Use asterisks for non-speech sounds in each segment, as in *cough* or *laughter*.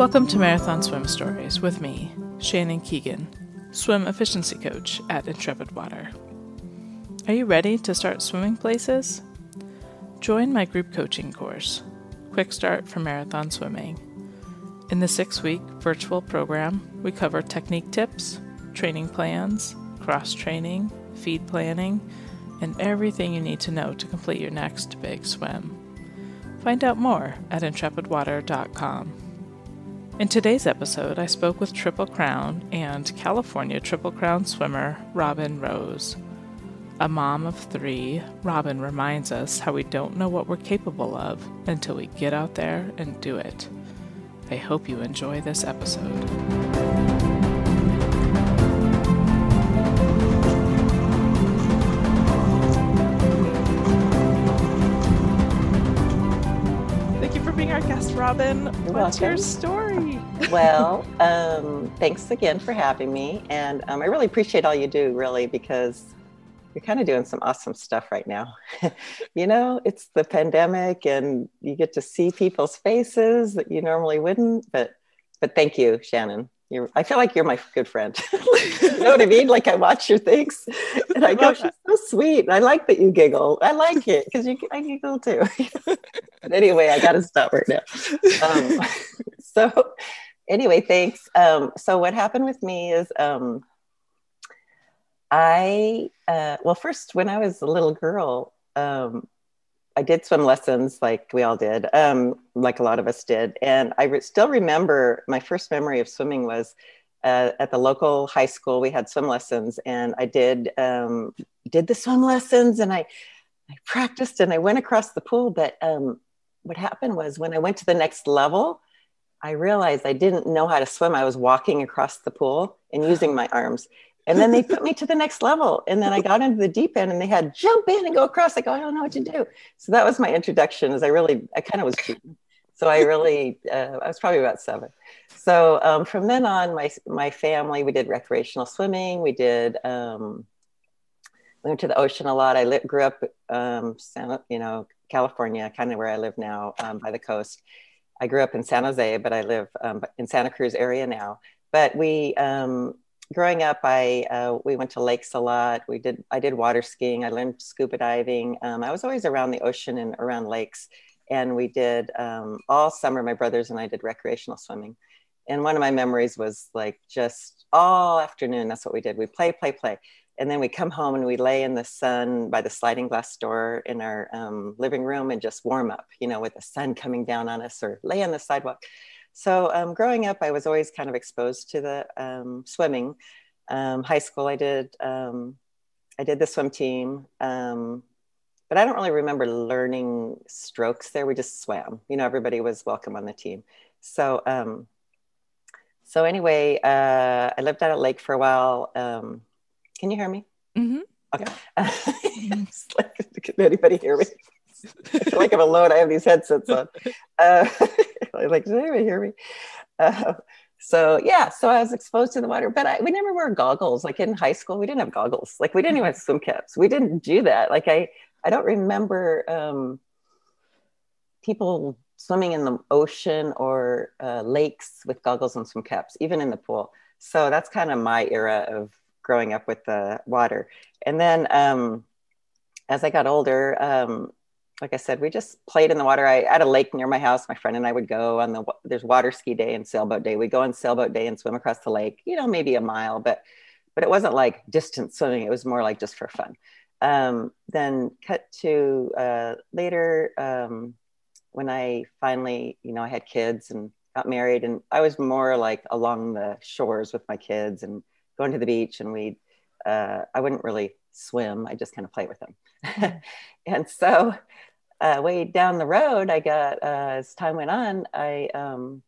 Welcome to Marathon Swim Stories with me, Shannon Keegan, swim efficiency coach at Intrepid Water. Are you ready to start swimming places? Join my group coaching course, Quick Start for Marathon Swimming. In the six week virtual program, we cover technique tips, training plans, cross training, feed planning, and everything you need to know to complete your next big swim. Find out more at intrepidwater.com. In today's episode, I spoke with Triple Crown and California Triple Crown swimmer Robin Rose. A mom of three, Robin reminds us how we don't know what we're capable of until we get out there and do it. I hope you enjoy this episode. Thank you for being our guest, Robin. You're What's your story? Well, um, thanks again for having me. And um, I really appreciate all you do, really, because you're kind of doing some awesome stuff right now. *laughs* you know, it's the pandemic and you get to see people's faces that you normally wouldn't. But but thank you, Shannon. You're, I feel like you're my good friend. *laughs* you know what I mean? Like I watch your things and I go, she's so sweet. I like that you giggle. I like it because you I giggle too. *laughs* but anyway, I got to stop right now. Um, so anyway, thanks. Um, so what happened with me is um, I, uh, well, first, when I was a little girl, um, I did swim lessons like we all did, um, like a lot of us did. And I re- still remember my first memory of swimming was uh, at the local high school. We had swim lessons, and I did um, did the swim lessons, and I I practiced and I went across the pool. But um, what happened was when I went to the next level, I realized I didn't know how to swim. I was walking across the pool and using my arms. And then they put me to the next level. And then I got into the deep end and they had jump in and go across. I go, I don't know what to do. So that was my introduction is I really, I kind of was cheating. So I really, uh, I was probably about seven. So um, from then on, my, my family, we did recreational swimming. We did, um, we went to the ocean a lot. I grew up, um, you know, California, kind of where I live now um, by the coast. I grew up in San Jose, but I live um, in Santa Cruz area now. But we, um, growing up, I uh, we went to lakes a lot. We did I did water skiing. I learned scuba diving. Um, I was always around the ocean and around lakes, and we did um, all summer. My brothers and I did recreational swimming, and one of my memories was like just all afternoon. That's what we did. We play, play, play, and then we come home and we lay in the sun by the sliding glass door in our um, living room and just warm up. You know, with the sun coming down on us, or lay on the sidewalk. So um, growing up, I was always kind of exposed to the um, swimming. Um, high school, I did um, I did the swim team, um, but I don't really remember learning strokes there. We just swam. You know, everybody was welcome on the team. So so anyway, uh, I lived out at Lake for a while. Can you hear me? Mm-hmm. Okay. *laughs* Like, can anybody hear me? I feel like I'm alone. I have these headsets on. *laughs* Uh, *laughs* like, does anybody hear me? Uh, so yeah, so I was exposed to the water, but I, we never wore goggles. Like in high school, we didn't have goggles. Like we didn't even have swim caps. We didn't do that. Like I, I don't remember um, people swimming in the ocean or uh, lakes with goggles and swim caps, even in the pool. So that's kind of my era of growing up with the water. And then um, as I got older, um, like I said, we just played in the water. I at a lake near my house. My friend and I would go on the there's water ski day and sailboat day. We go on sailboat day and swim across the lake. You know, maybe a mile, but but it wasn't like distance swimming. It was more like just for fun. Um, then cut to uh, later um, when I finally, you know, I had kids and got married, and I was more like along the shores with my kids and going to the beach, and we. Uh, I wouldn't really swim. I just kind of play with them, *laughs* and so uh, way down the road, I got uh, as time went on, I um,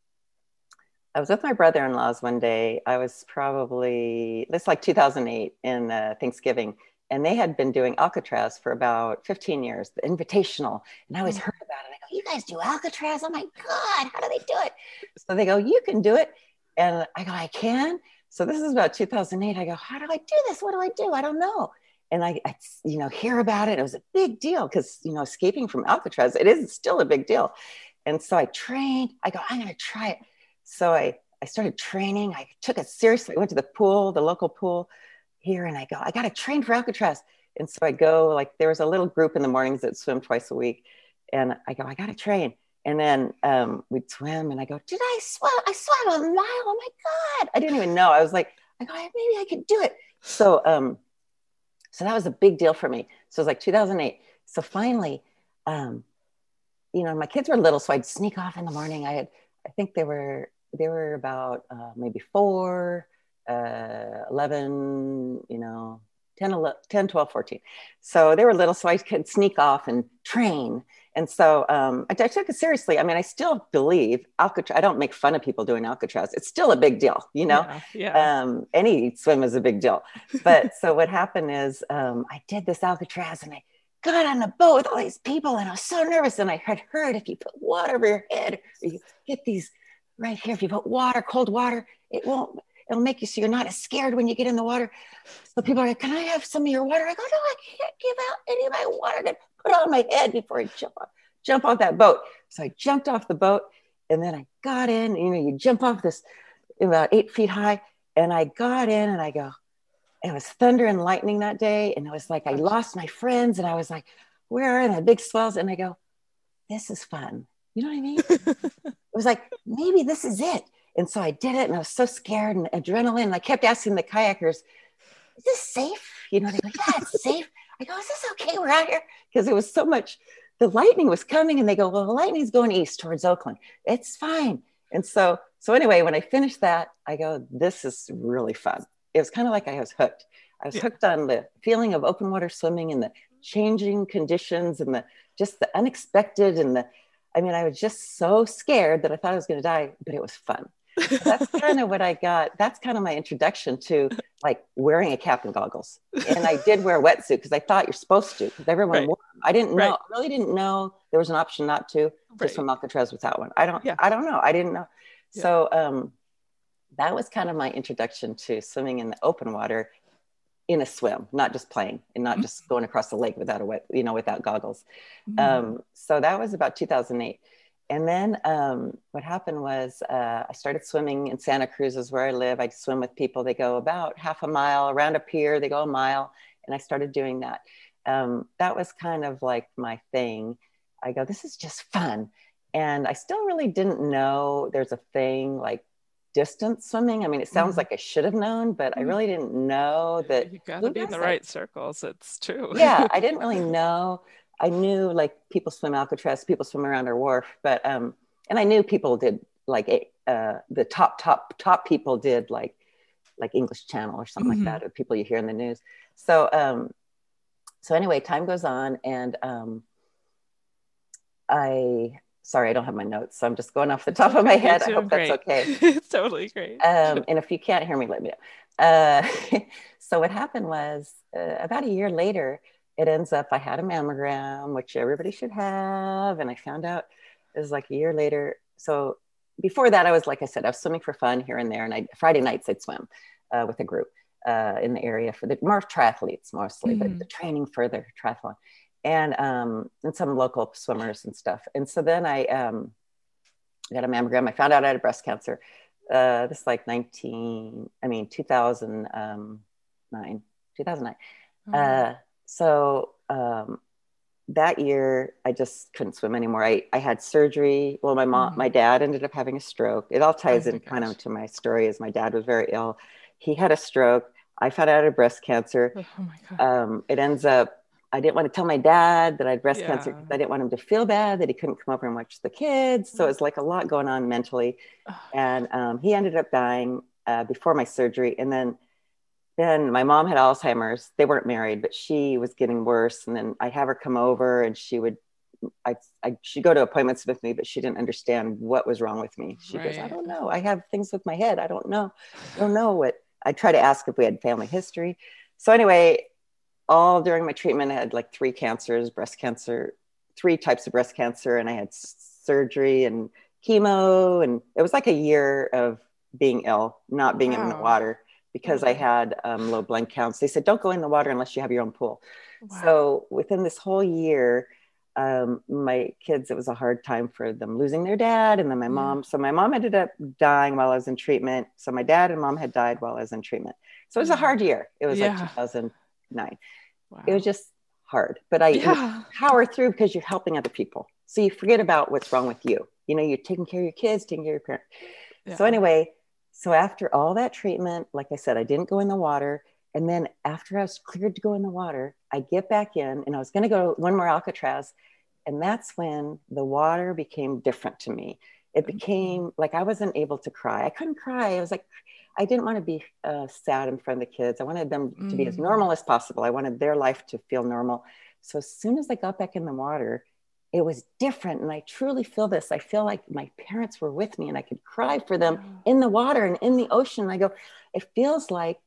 I was with my brother-in-laws one day. I was probably it's like 2008 in uh, Thanksgiving, and they had been doing Alcatraz for about 15 years, the Invitational, and I always heard about it. I go, "You guys do Alcatraz? Oh my god, how do they do it?" *laughs* So they go, "You can do it," and I go, "I can." So this is about 2008. I go, "How do I do this? What do I do? I don't know." and I, I, you know, hear about it. It was a big deal because, you know, escaping from Alcatraz, it is still a big deal. And so I trained. I go, I'm going to try it. so I, I started training. I took it seriously. I went to the pool, the local pool here, and I go, I got to train for Alcatraz. And so I go, like, there was a little group in the mornings that swim twice a week. And I go, I got to train. And then um, we'd swim, and I go, Did I swim? I swam a mile. Oh my God. I didn't even know. I was like, I go, maybe I could do it. So, um, so that was a big deal for me. So it was like 2008. So finally, um, you know, my kids were little, so I'd sneak off in the morning. I had, I think they were, they were about uh, maybe four, uh, 11, you know, 10, 11, 10, 12, 14. So they were little, so I could sneak off and train. And so um, I, I, took it seriously. I mean, I still believe Alcatraz. I don't make fun of people doing Alcatraz. It's still a big deal, you know. Yeah, yeah. Um, any swim is a big deal. But so what happened is um, I did this Alcatraz, and I got on the boat with all these people, and I was so nervous. And I had heard if you put water over your head, or you get these right here, if you put water, cold water, it won't it'll make you so you're not as scared when you get in the water. So people are like, Can I have some of your water? I go, No, I can't give out any of my water to put on my head before I jump off, jump off that boat. So I jumped off the boat and then I got in. You know, you jump off this about eight feet high, and I got in and I go, it was thunder and lightning that day. And it was like I lost my friends, and I was like, Where are the big swells? And I go, This is fun. You know what I mean? *laughs* it was like, maybe this is it. And so I did it and I was so scared and adrenaline. And I kept asking the kayakers, is this safe? You know, they go, yeah, it's safe. I go, is this okay? We're out here. Because it was so much, the lightning was coming and they go, well, the lightning's going east towards Oakland. It's fine. And so, so anyway, when I finished that, I go, this is really fun. It was kind of like I was hooked. I was yeah. hooked on the feeling of open water swimming and the changing conditions and the just the unexpected and the I mean, I was just so scared that I thought I was going to die, but it was fun that's *laughs* kind of what I got. That's kind of my introduction to like wearing a cap and goggles. And I did wear a wetsuit because I thought you're supposed to because everyone right. wore them. I didn't know, right. I really didn't know there was an option not to right. just from Alcatraz without one. I don't, yeah. I don't know. I didn't know. Yeah. So um, that was kind of my introduction to swimming in the open water in a swim, not just playing and not mm-hmm. just going across the lake without a wet, you know, without goggles. Mm-hmm. Um, so that was about 2008 and then um, what happened was uh, I started swimming in Santa Cruz, is where I live. I swim with people. They go about half a mile around a pier. They go a mile, and I started doing that. Um, that was kind of like my thing. I go, this is just fun, and I still really didn't know there's a thing like distance swimming. I mean, it sounds mm. like I should have known, but I mm-hmm. really didn't know that. You got to be in the right circles. It's true. yeah, I *laughs* didn't really know I knew like people swim Alcatraz, people swim around our wharf, but um, and I knew people did like uh, the top top top people did like like English Channel or something mm-hmm. like that, or people you hear in the news. So um, so anyway, time goes on, and um, I sorry, I don't have my notes, so I'm just going off the top of my head. I hope great. that's okay. *laughs* it's totally great. Um, and if you can't hear me, let me know. Uh, *laughs* so what happened was uh, about a year later, it ends up I had a mammogram, which everybody should have, and I found out it was like a year later. So before that, I was like I said, I was swimming for fun here and there, and I Friday nights I'd swim uh, with a group uh, in the area for the more triathletes mostly, mm-hmm. but the training for the triathlon, and um, and some local swimmers and stuff. And so then I um, got a mammogram. I found out I had breast cancer. Uh, this like 19, I mean 2009, 2009. Mm-hmm. Uh, so um, that year i just couldn't swim anymore. I, I had surgery. Well my mom mm-hmm. my dad ended up having a stroke. It all ties oh in kind of to my story as my dad was very ill. He had a stroke. I found out i had breast cancer. Oh my God. Um, it ends up i didn't want to tell my dad that i had breast yeah. cancer because i didn't want him to feel bad that he couldn't come over and watch the kids. So it was like a lot going on mentally. And um, he ended up dying uh, before my surgery. And then then my mom had Alzheimer's. They weren't married, but she was getting worse. And then I'd have her come over and she would, I, I she'd go to appointments with me, but she didn't understand what was wrong with me. She right. goes, I don't know. I have things with my head. I don't know. I don't know what. I try to ask if we had family history. So anyway, all during my treatment, I had like three cancers, breast cancer, three types of breast cancer, and I had surgery and chemo, and it was like a year of being ill, not being wow. in the water because I had um, low blood counts. They said, don't go in the water unless you have your own pool. Wow. So within this whole year, um, my kids, it was a hard time for them losing their dad. And then my mom, so my mom ended up dying while I was in treatment. So my dad and mom had died while I was in treatment. So it was a hard year. It was yeah. like 2009. Wow. It was just hard, but I yeah. power through because you're helping other people. So you forget about what's wrong with you. You know, you're taking care of your kids, taking care of your parents. Yeah. So anyway, so after all that treatment, like I said, I didn't go in the water. And then after I was cleared to go in the water, I get back in and I was going to go one more Alcatraz. And that's when the water became different to me. It mm-hmm. became like I wasn't able to cry. I couldn't cry. I was like, I didn't want to be uh, sad in front of the kids. I wanted them mm. to be as mm. normal as possible. I wanted their life to feel normal. So as soon as I got back in the water, it was different. And I truly feel this. I feel like my parents were with me and I could cry for them mm. in the water and in the ocean. And I go, it feels like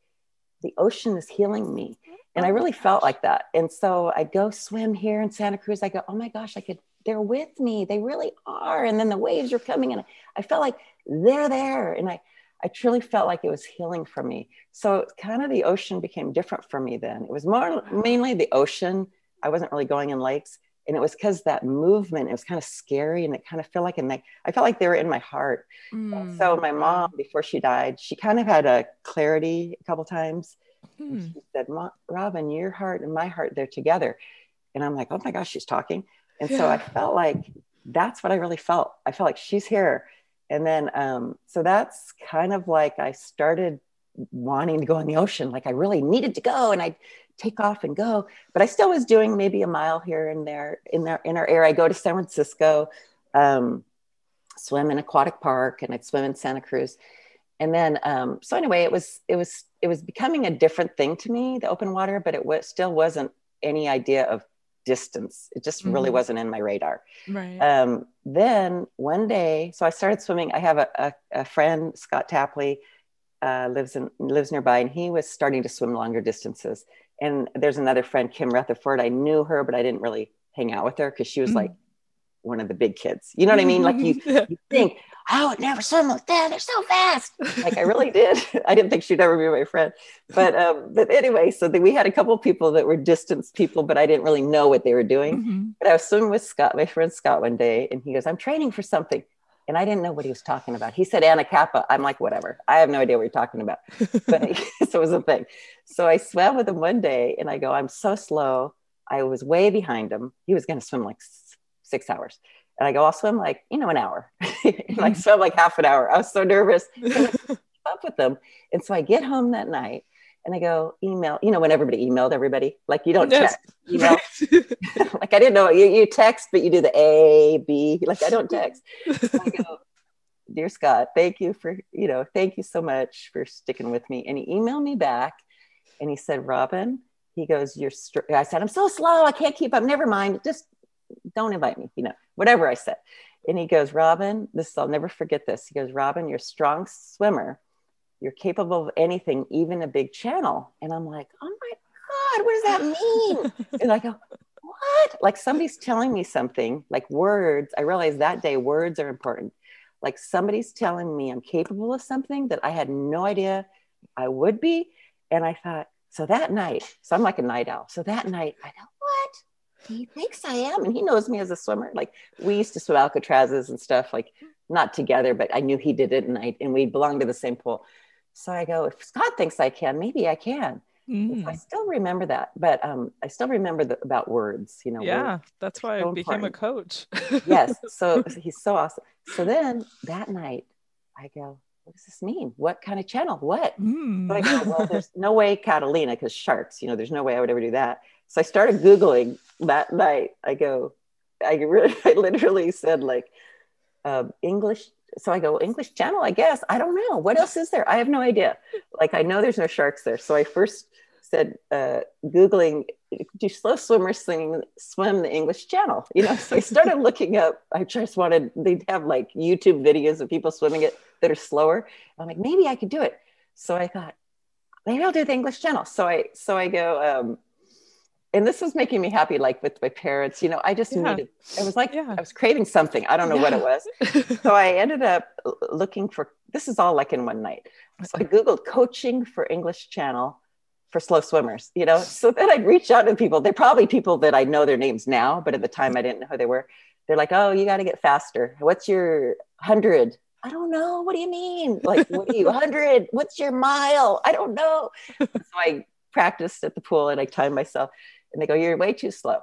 the ocean is healing me. And I oh really felt like that. And so I go swim here in Santa Cruz. I go, oh my gosh, I could, they're with me. They really are. And then the waves are coming and I felt like they're there. And I, I truly felt like it was healing for me. So kind of the ocean became different for me then. It was more mainly the ocean. I wasn't really going in lakes. And it was because that movement, it was kind of scary and it kind of felt like, and like, I felt like they were in my heart. Mm. So my mom, before she died, she kind of had a clarity a couple times. Mm. She said, Robin, your heart and my heart, they're together. And I'm like, oh my gosh, she's talking. And yeah. so I felt like that's what I really felt. I felt like she's here and then um, so that's kind of like i started wanting to go in the ocean like i really needed to go and i'd take off and go but i still was doing maybe a mile here and there in there in our area i go to san francisco um, swim in aquatic park and i'd swim in santa cruz and then um, so anyway it was it was it was becoming a different thing to me the open water but it was still wasn't any idea of distance. It just mm-hmm. really wasn't in my radar. Right. Um, then one day, so I started swimming. I have a, a, a friend, Scott Tapley, uh, lives in lives nearby, and he was starting to swim longer distances. And there's another friend, Kim Rutherford. I knew her, but I didn't really hang out with her because she was mm-hmm. like one of the big kids. You know what I mean? Like you, *laughs* you think, I would never swim with that. They're so fast. Like I really did. *laughs* I didn't think she'd ever be my friend. But um, but anyway, so the, we had a couple people that were distance people, but I didn't really know what they were doing. Mm-hmm. But I was swimming with Scott, my friend Scott, one day, and he goes, "I'm training for something." And I didn't know what he was talking about. He said Anacapa. I'm like, whatever. I have no idea what you're talking about. *laughs* But *laughs* so it was a thing. So I swam with him one day and I go, I'm so slow. I was way behind him. He was going to swim like six hours. And I go, I'll swim like, you know, an hour. *laughs* and like mm. swim like half an hour. I was so nervous up with them. And so I get home that night and I go email, you know, when everybody emailed everybody, like you don't yes. text, email. *laughs* like I didn't know you, you text, but you do the A, B, like I don't text. So *laughs* I go, dear Scott, thank you for, you know, thank you so much for sticking with me. And he emailed me back and he said, Robin, he goes, you're, str-. I said, I'm so slow. I can't keep up. Never mind. Just don't invite me, you know, whatever I said. And he goes, Robin, this, I'll never forget this. He goes, Robin, you're a strong swimmer. You're capable of anything, even a big channel. And I'm like, oh my God, what does that mean? *laughs* and I go, what? Like somebody's telling me something, like words. I realized that day words are important. Like somebody's telling me I'm capable of something that I had no idea I would be. And I thought, so that night, so I'm like a night owl. So that night, I go, what? he thinks I am. And he knows me as a swimmer. Like we used to swim Alcatrazes and stuff, like not together, but I knew he did it and I, and we belonged to the same pool. So I go, if Scott thinks I can, maybe I can. Mm. So I still remember that, but um, I still remember the, about words, you know. Yeah, that's why so I became important. a coach. yes. So *laughs* he's so awesome. So then that night I go, what does this mean? What kind of channel? What? Mm. So I go, well, there's *laughs* no way Catalina, because sharks, you know, there's no way I would ever do that. So I started Googling that night. I go, I really, *laughs* I literally said like um, English. So I go, English channel, I guess. I don't know. What else is there? I have no idea. Like, I know there's no sharks there. So I first said, uh, Googling, do slow swimmers swim, swim the English channel? You know, so I started *laughs* looking up. I just wanted, they'd have like YouTube videos of people swimming it that are slower. I'm like, maybe I could do it. So I thought, maybe I'll do the English channel. So I, so I go, um, and this was making me happy like with my parents you know i just yeah. needed it was like yeah. i was craving something i don't know yeah. what it was so i ended up looking for this is all like in one night so i googled coaching for english channel for slow swimmers, you know? So then I'd reach out to people. They're probably people that I know their names now, but at the time I didn't know who they were. They're like, oh, you got to get faster. What's your hundred? I don't know. What do you mean? Like, what are you, 100? *laughs* What's your mile? I don't know. so I practiced at the pool and I timed myself. And they go, You're way too slow.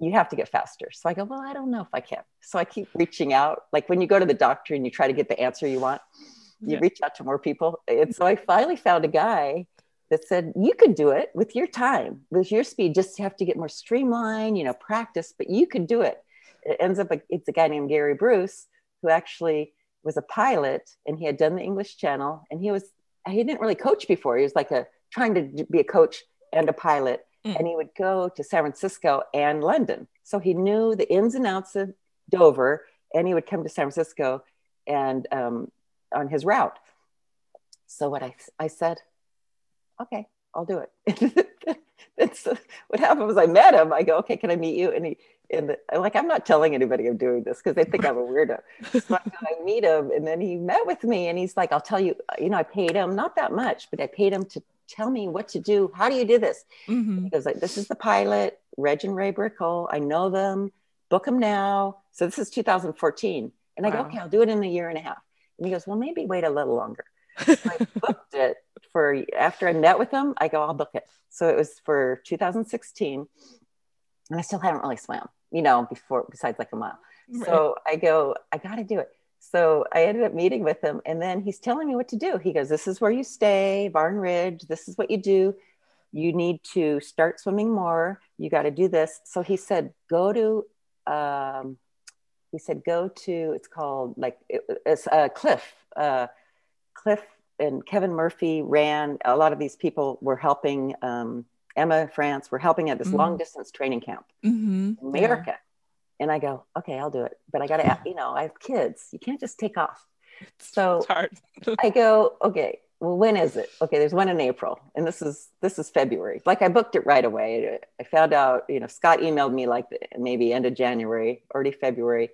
You have to get faster. So I go, Well, I don't know if I can. So I keep reaching out. Like when you go to the doctor and you try to get the answer you want, you yeah. reach out to more people. And so I finally found a guy that said, You could do it with your time, with your speed. Just have to get more streamlined, you know, practice, but you could do it. It ends up, it's a guy named Gary Bruce who actually was a pilot and he had done the English channel and he was he didn't really coach before. He was like a trying to be a coach and a pilot. Mm. And he would go to San Francisco and London. So he knew the ins and outs of Dover and he would come to San Francisco and um, on his route. So what I, I said, okay, I'll do it. *laughs* That's what happened was I met him. I go, okay, can I meet you? And he, and like I'm not telling anybody I'm doing this because they think I'm a weirdo. So I, meet him, and then he met with me, and he's like, "I'll tell you, you know, I paid him not that much, but I paid him to tell me what to do. How do you do this?" Mm-hmm. He goes like, "This is the pilot, Reg and Ray Brickell. I know them. Book them now." So this is 2014, and I wow. go, "Okay, I'll do it in a year and a half." And he goes, "Well, maybe wait a little longer." So I *laughs* booked it for after I met with him. I go, "I'll book it." So it was for 2016 and I still haven't really swam, you know, before besides like a mile. Right. So I go, I got to do it. So I ended up meeting with him, and then he's telling me what to do. He goes, "This is where you stay, Varne Ridge. This is what you do. You need to start swimming more. You got to do this." So he said, "Go to." Um, he said, "Go to." It's called like it, it's a uh, Cliff. Uh, Cliff and Kevin Murphy ran. A lot of these people were helping. Um, Emma France were helping at this mm-hmm. long distance training camp mm-hmm. in America. Yeah. And I go, okay, I'll do it. But I got to, *laughs* you know, I have kids. You can't just take off. So *laughs* I go, okay, well, when is it? Okay, there's one in April, and this is this is February. Like I booked it right away. I found out, you know, Scott emailed me like maybe end of January, already February.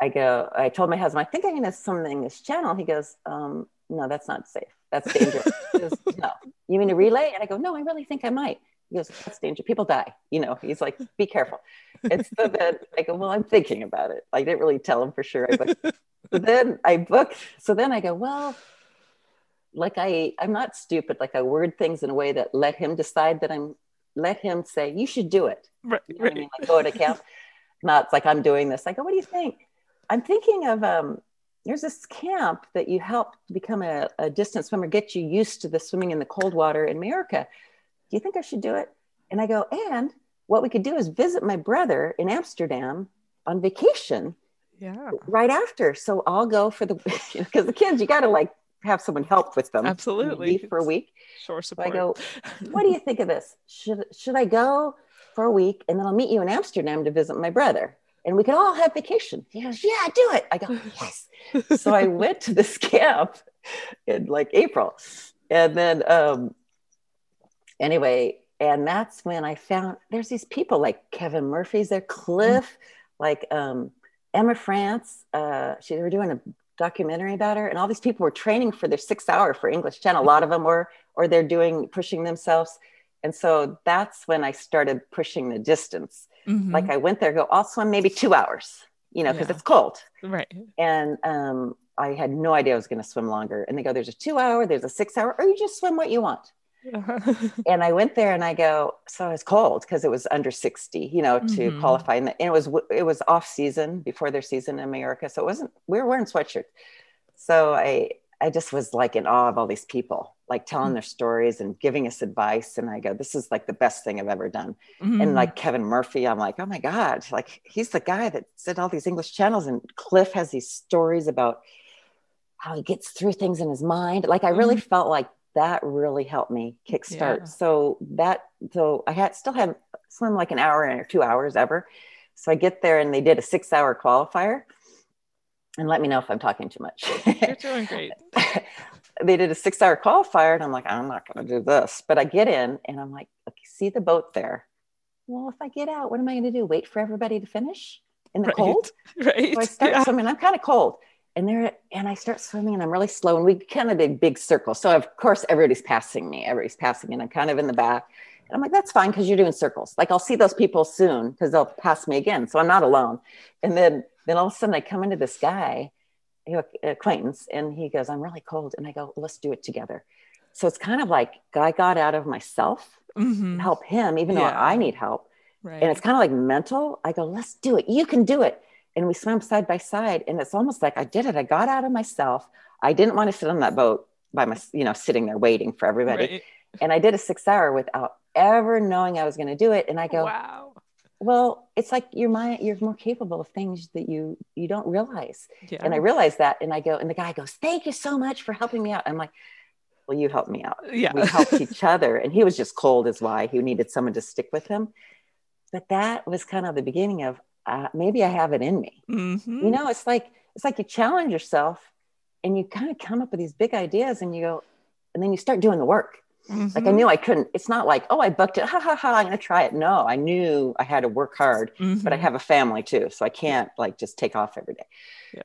I go, I told my husband, I think I'm going to something this channel. He goes, um, no, that's not safe. That's dangerous. goes, *laughs* no, you mean a relay? And I go, no, I really think I might. He goes, that's dangerous. People die. You know, he's like, be careful. And so then I go, well, I'm thinking about it. I didn't really tell him for sure. I booked. *laughs* so then I booked. So then I go, well, like I, I'm not stupid. Like I word things in a way that let him decide that I'm, let him say, you should do it. Right. You know right. I mean? Like go to camp. *laughs* Not like I'm doing this. I go, what do you think? I'm thinking of um, there's this camp that you help become a, a distance swimmer, get you used to the swimming in the cold water in America. Do you think I should do it? And I go, and what we could do is visit my brother in Amsterdam on vacation. Yeah. Right after. So I'll go for the because *laughs* you know, the kids, you got to like have someone help with them. Absolutely. For a week. Sure support. So I go, what do you think of this? Should should I go for a week and then I'll meet you in Amsterdam to visit my brother? and we could all have vacation. He goes, Yeah, do it. I go, *laughs* Yes. so I went to this *laughs* camp in like April. And then, um, anyway, and that's when I found there's these people like Kevin Murphy's there, Cliff, like um, Emma France. Uh, she, they were doing a documentary about her, and all these people were training for their six hour for English Channel. A lot of them were, or they're doing pushing themselves. And so that's when I started pushing the distance Mm-hmm. Like I went there, go, I'll swim maybe two hours, you know, because yeah. it's cold. Right. And um, I had no idea I was going to swim longer. And they go, there's a two hour, there's a six hour, or you just swim what you want. *laughs* and I went there and I go, so it's cold because it was under 60, you know, to mm-hmm. qualify. And it was, it was off season before their season in America. So it wasn't, we were wearing sweatshirts. So I, I just was like in awe of all these people, like telling mm. their stories and giving us advice. And I go, this is like the best thing I've ever done. Mm-hmm. And like Kevin Murphy, I'm like, oh my God, like he's the guy that said all these English channels. And Cliff has these stories about how he gets through things in his mind. Like I really mm-hmm. felt like that really helped me kickstart. Yeah. So that, so I had still had swim like an hour or two hours ever. So I get there and they did a six hour qualifier and let me know if I'm talking too much. You're doing *laughs* great. they did a six hour qualifier, and I'm like, I'm not going to do this. But I get in, and I'm like, okay, see the boat there. Well, if I get out, what am I going to do? Wait for everybody to finish in the right. cold? *laughs* Right. So I start yeah. swimming. I'm kind of cold. And there and I start swimming and I'm really slow and we kind of did big circles. So of course everybody's passing me, everybody's passing and I'm kind of in the back. And I'm like, that's fine because you're doing circles. Like I'll see those people soon because they'll pass me again. So I'm not alone. And then then all of a sudden I come into this guy, acquaintance, and he goes, I'm really cold. And I go, let's do it together. So it's kind of like I got out of myself, mm-hmm. help him, even yeah. though I need help. Right. And it's kind of like mental. I go, let's do it. You can do it and we swam side by side and it's almost like i did it. I got out of myself. I didn't want to sit on that boat by my you know sitting there waiting for everybody. Right. and i did a six hour without ever knowing i was going to do it and i go wow. Well it's like your mind you're more capable of things that you you don't realize. Yeah. and i realized that and i go and the guy goes thank you so much for helping me out. I'm like well you helped me out. Yeah. We helped each other. And he was just cold as why. He needed someone to stick with him. But that was kind of the beginning of uh, maybe I have it in me. Mm-hmm. You know, it's like it's like you challenge yourself, and you kind of come up with these big ideas, and you go, and then you start doing the work. Mm-hmm. Like I knew I couldn't. It's not like oh I booked it, ha ha ha. I'm gonna try it. No, I knew I had to work hard, mm-hmm. but I mm-hmm. have a family too, so I can't like just take off every day.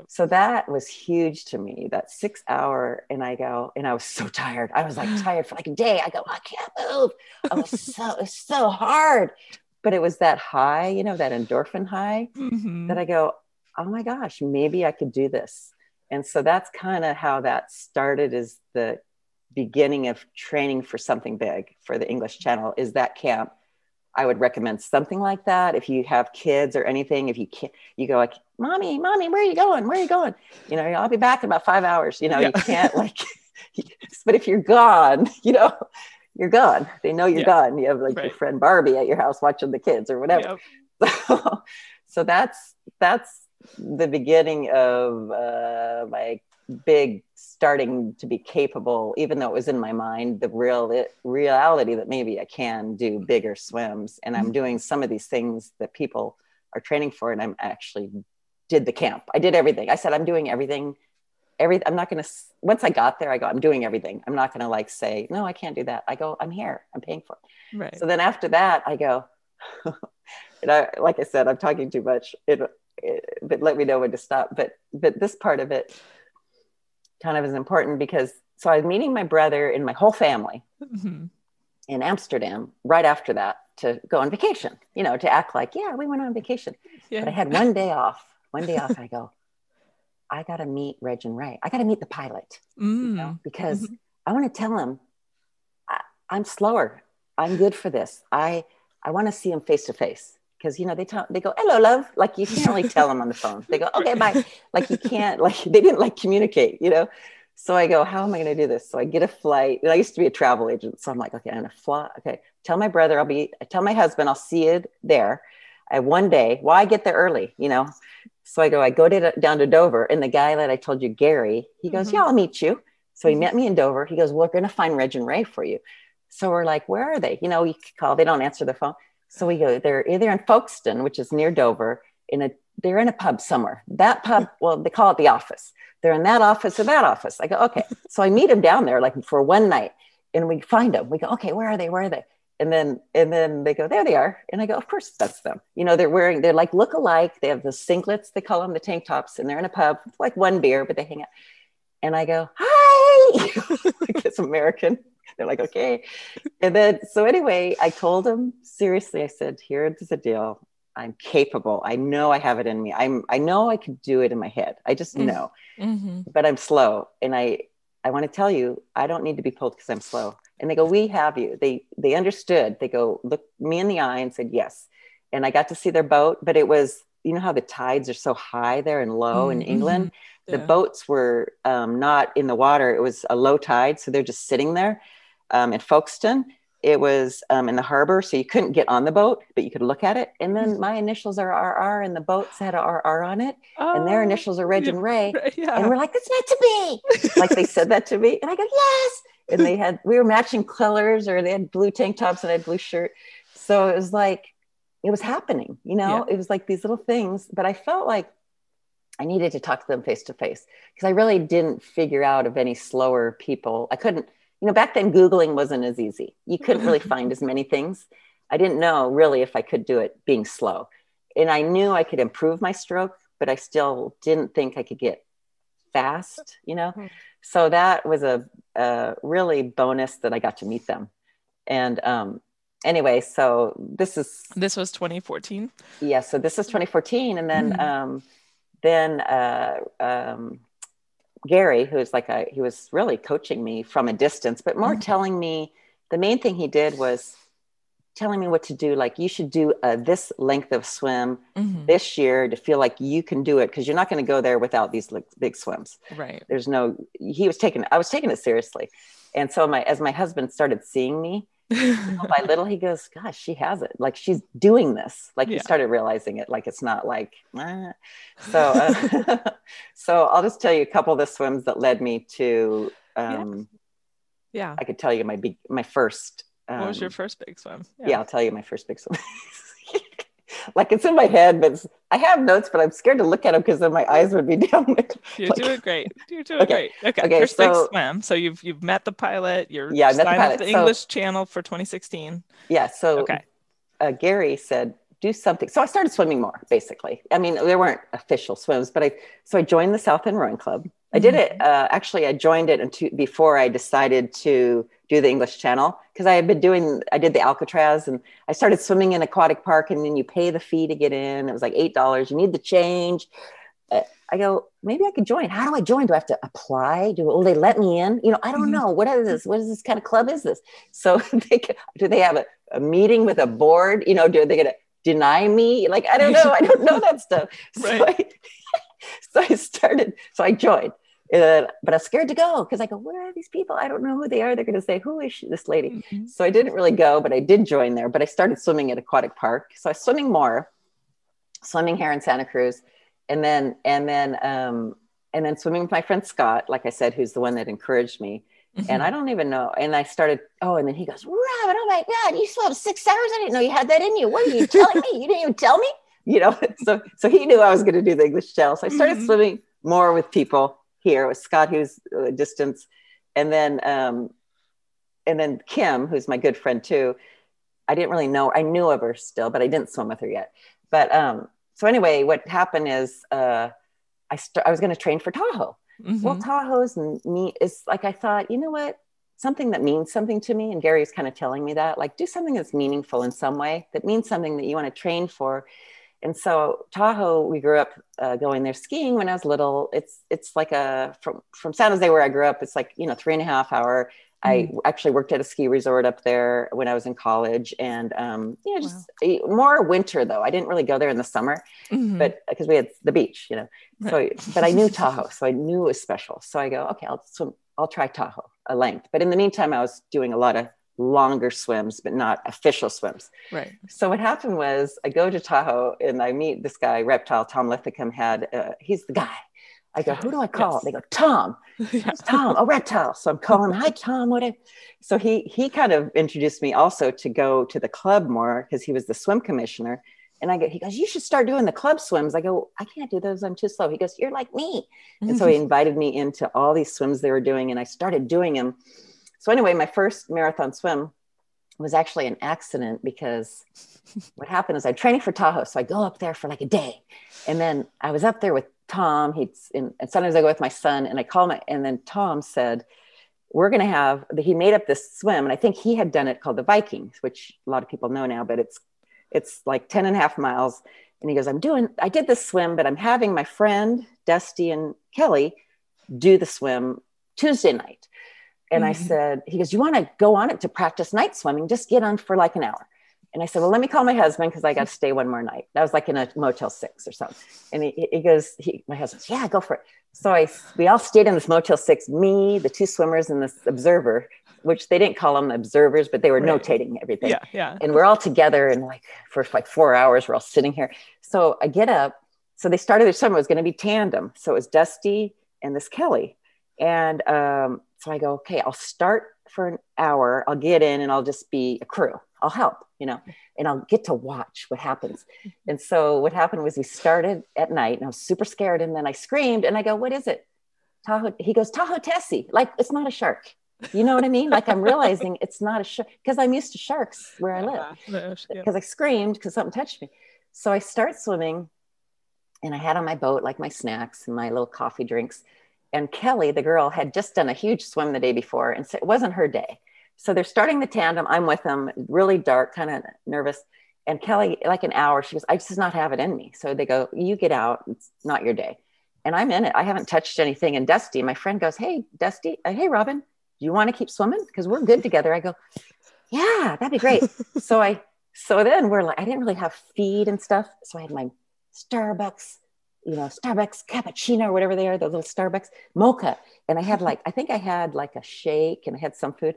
So that was huge to me. That six hour, and I go, and I was so tired. I was like *gasps* tired for like a day. I go, I can't move. I was so it was so hard but it was that high, you know, that endorphin high mm-hmm. that I go, oh my gosh, maybe I could do this. And so that's kind of how that started is the beginning of training for something big for the English channel is that camp. I would recommend something like that. If you have kids or anything, if you can't, you go like, mommy, mommy, where are you going? Where are you going? You know, I'll be back in about five hours. You know, yeah. you can't like, *laughs* but if you're gone, *laughs* you know, you're gone. They know you're yeah. gone. You have like right. your friend Barbie at your house watching the kids or whatever. Yep. *laughs* So, so that's that's the beginning of uh, my big starting to be capable, even though it was in my mind, the real it, reality that maybe I can do bigger swims. And I'm doing some of these things that people are training for, and I'm actually did the camp. I did everything. I said I'm doing everything every i'm not going to once i got there i go i'm doing everything. I'm not going to like say no i can't do that. I go i'm here. I'm paying for it. Right. So then after that i go *laughs* and i like i said i'm talking too much. It, it, but let me know when to stop. But but this part of it kind of is important because so i was meeting my brother and my whole family mm-hmm. in amsterdam right after that to go on vacation you know to act like yeah we went on vacation. Yeah. but i had one day off one day off i go I got to meet Reg and Ray. I got to meet the pilot mm. you know, mm. because mm-hmm. I want to tell him I, am slower. I'm good for this. I I want to see him face to face because you know they tell they go hello love like you can't really tell them on the phone. They go *laughs* okay bye like you can't like they didn't like communicate you know. So I go how am I going to do this? So I get a flight. I used to be a travel agent, so I'm like okay I'm gonna fly. Okay, tell my brother I'll be. I tell my husband I'll see you there. I one day. Why get there early? You know. So I go, I go to, down to Dover, and the guy that I told you, Gary, he goes, mm-hmm. "Yeah, I'll meet you." So he mm-hmm. met me in Dover. He goes, "Well, "We're going to find Reg and Ray for you." So we're like, "Where are they?" You know, you call, they don't answer the phone. So we go, they're either in Folkestone, which is near Dover, in a they're in a pub somewhere. That pub, *laughs* well, they call it the office. They're in that office or that office. I go, okay. *laughs* So I meet them down there like for one night, and we find them. We go, okay, where are they? Where are they? And then and then they go there they are. And i go of course that's them. You know they're wearing they're like look alike they have the singlets they call them the tank tops and they're in a pub like one beer but they hang out. And i go hi! *laughs* It's american. They're like okay. And then so anyway i told them seriously i said here's the deal. I'm capable. I know i have it in me. I'm i know i could do it in my head. I just mm-hmm. know. Mm-hmm. but i'm slow. And i i want to tell you i don't need to be pulled because i'm slow and they go we have you. They they understood. They go look me in the eye and said yes. And i got to see their boat but it was you know how the tides are so high there and low mm-hmm. in england? Yeah. the boats were um, not in the water. It was a low tide so they're just sitting there um, in folkestone. It was um, in the harbor so you couldn't get on the boat but you could look at it. And then mm-hmm. my initials are rr and the boats had a rr on it oh, and their oh, initials are reg yeah, and ray. *laughs* yeah. and we're like it's meant to be. Like they said that to me and i go yes and they had we were matching colors or they had blue tank tops and I had blue shirt. So it was like it was happening, you know, yeah. it was like these little things, but I felt like I needed to talk to them face to face because I really didn't figure out of any slower people. I couldn't, you know, back then Googling wasn't as easy. You couldn't really *laughs* find as many things. I didn't know really if I could do it being slow. And I knew I could improve my stroke, but I still didn't think I could get fast, you know. So that was a, a really bonus that I got to meet them. And um, anyway, so this is This was 2014. yeah. So this is 2014, and then Mhm. um, then uh, um, Gary, who's like a he was really coaching me from a distance, but more Mhm. telling me the main thing he did was telling me what to do. Like you should do uh, this length of swim Mhm. this year to feel like you can do it because you're not going to go there without these like, big swims. Right. There's no. He was taking. I was taking it seriously, and so my as my husband started seeing me little by little, he goes, "Gosh, she has it. Like she's doing this. Like he started realizing it. Like it's not like." "Ah." So, uh, *laughs* so I'll just tell you a couple of the swims that led me to. Um, yeah. I could tell you my big, my first. Um, What was your first big swim? yeah. I'll tell you my first big swim. *laughs* like it's in my head, but I have notes, but I'm scared to look at them because then my eyes would be *laughs* down there. You're like- doing great. You're doing Okay. great. Okay. Okay, First big so- swim. So you've you've met the pilot. You're Yeah, the signed the So- English channel for 2016. Yeah. So Okay. uh, Gary said, do something. So I started swimming more, basically. I mean, there weren't official swims, but I, so I joined the South End Rowing Club. I did it, uh, actually, I joined it into, before I decided to do the English Channel because I had been doing, I did the Alcatraz and I started swimming in aquatic park and then you pay the fee to get in. It was like $8. You need the change. Uh, I go, maybe I could join. How do I join? Do I have to apply? Do will they let me in? You know, I don't Mhm. know. What is this? What is this kind of club is this? So *laughs* they do they have a, a meeting with a board? You know, do they gonna deny me? Like I don't know. I don't know that stuff. *laughs* So, I, *laughs* so I started. So I joined. Uh, but I was scared to go because I go, where are these people? I don't know who they are. They're going to say, who is she, this lady? Mhm. So I didn't really go, but I did join there. But I started swimming at Aquatic Park. So I was swimming more, swimming here in Santa Cruz, and then and then um, and then swimming with my friend Scott, like I said, who's the one that encouraged me. And I don't even know. And I started. Oh, and then he goes, Robin, oh my God, you swam six hours. I didn't know you had that in you. What are you telling me? You didn't even tell me. You know. *laughs* So so he knew I was going to do the English channel. So I started Mhm. swimming more with people here with Scott, who's a distance, and then um, and then Kim, who's my good friend too. I didn't really know. I knew of her still, but I didn't swim with her yet. But um, so anyway, what happened is uh, I st- I was going to train for Tahoe. Mhm. Well, Tahoe's me is like I thought. You know what? Something that means something to me, and Gary's kind of telling me that. Like, do something that's meaningful in some way that means something that you want to train for. And so Tahoe, we grew up uh, going there skiing when I was little. It's it's like a from from San Jose where I grew up. It's like you know three and a half hour. I actually worked at a ski resort up there when I was in college, and um, you know just more winter though. I didn't really go there in the summer, Mhm. but because we had the beach, you know. So, but I knew Tahoe, *laughs* so I knew it was special. So I go, okay, I'll swim. I'll try Tahoe a length. But in the meantime, I was doing a lot of longer swims, but not official swims. right. So what happened was I go to Tahoe and I meet this guy, Reptile Tom Linthicum had, uh, he's the guy. I go, who do I *laughs* call? Yes. They go, Tom, yeah. Tom, a Reptile. So I'm calling, hi, Tom, what? I-" So he, he kind of introduced me also to go to the club more because he was the swim commissioner. And I go, he goes, you should start doing the club swims. I go, I can't do those. I'm too slow. He goes, you're like me. And so he *laughs* invited me into all these swims they were doing, and I started doing them. So anyway, my first marathon swim was actually an accident because what happened is I'm training for Tahoe, so I go up there for like a day, and then I was up there with Tom. He's in, and sometimes I go with my son, and I call my, and then Tom said, "We're going to have." He made up this swim, and I think he had done it called the Vikings, which a lot of people know now, but it's it's like 10 and a half miles. And he goes, I'm doing, I did this swim, but I'm having my friend Dusty and Kelly do the swim Tuesday night. And I Mhm. said, he goes, You want to go on it to practice night swimming? Just get on for like an hour. And I said, Well, let me call my husband because I got to stay one more night. That was like in a Motel Six or something. And he, he goes, he, My husband, Yeah, go for it. So I, we all stayed in this Motel Six, me, the two swimmers, and this observer, which they didn't call them observers, but they were Right. notating everything Yeah. Yeah. and we're all together and like for like four hours we're all sitting here so i get up so they started their summer it was going to be tandem so it was dusty and this kelly and um, so i go okay i'll start for an hour i'll get in and i'll just be a crew i'll help you know and i'll get to watch what happens *laughs* and so what happened was we started at night and i was super scared and then i screamed and i go what is it tahoe he goes tahoe tessie like it's not a shark you know what I mean? Like I'm realizing it's not a shark because I'm used to sharks where I live Yeah. because I screamed because something touched me. So I start swimming and I had on my boat like my snacks and my little coffee drinks. And Kelly, the girl, had just done a huge swim the day before, and so it wasn't her day. So they're starting the tandem. I'm with them, really dark, kind of nervous. And Kelly, like an hour, she goes, I just not have it in me. So they go, You get out. It's not your day. And I'm in it. I haven't touched anything. And Dusty, my friend, goes, Hey, Dusty, uh, hey, Robin, do you want to keep swimming? Because we're good together. I go, Yeah, that'd be great. so I, so then we're like, I didn't really have feed and stuff. So I had my Starbucks, you know, Starbucks cappuccino or whatever they are, those little Starbucks mocha. And I had *laughs* like, I think I had like a shake and I had some food.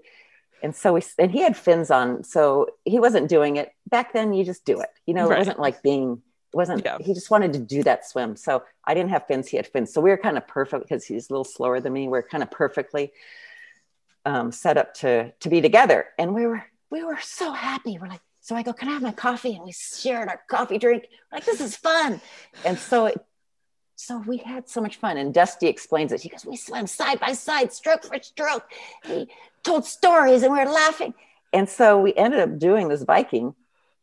And so we and he had fins on so he wasn't doing it. Back then you just do it. You know right. it wasn't like being it wasn't yeah. he just wanted to do that swim. So i didn't have fins he had fins. So we were kind of perfect because he's a little slower than me. We are kind of perfectly um, set up to to be together. And we were we were so happy. We're like so i go can i have my coffee? And we shared our coffee drink. We're like this is fun. And so it, so we had so much fun. And Dusty explains it. He goes, We swam side by side, stroke for stroke. We told stories and we were laughing. And so we ended up doing this Viking.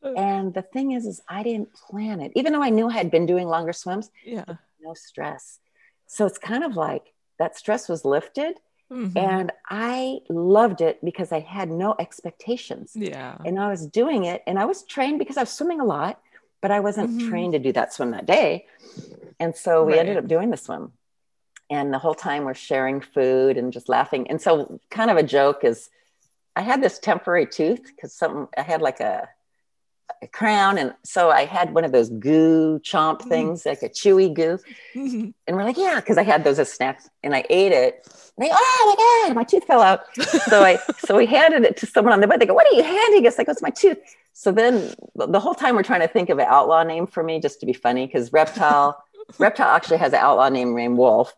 And the thing is, is I didn't plan it, even though I knew I had been doing longer swims. Yeah. No stress. So it's kind of like that stress was lifted. Mm-hmm. And I loved it because I had no expectations. Yeah. And I was doing it and I was trained because I was swimming a lot, but I wasn't mm-hmm. trained to do that swim that day. And so we right. ended up doing the swim. And the whole time we're sharing food and just laughing. And so kind of a joke is i had this temporary tooth because something i had like a, a, crown. And so i had one of those goo chomp mm-hmm. things like a chewy goo. Mm-hmm. and we're like yeah because i had those as snacks. And i ate it. And they oh my god my tooth fell out. So i *laughs* so we handed it to someone on the bed. They go what are you handing us? Like it's my tooth? So then the whole time we're trying to think of an outlaw name for me just to be funny because reptile reptile actually has an outlaw name named wolf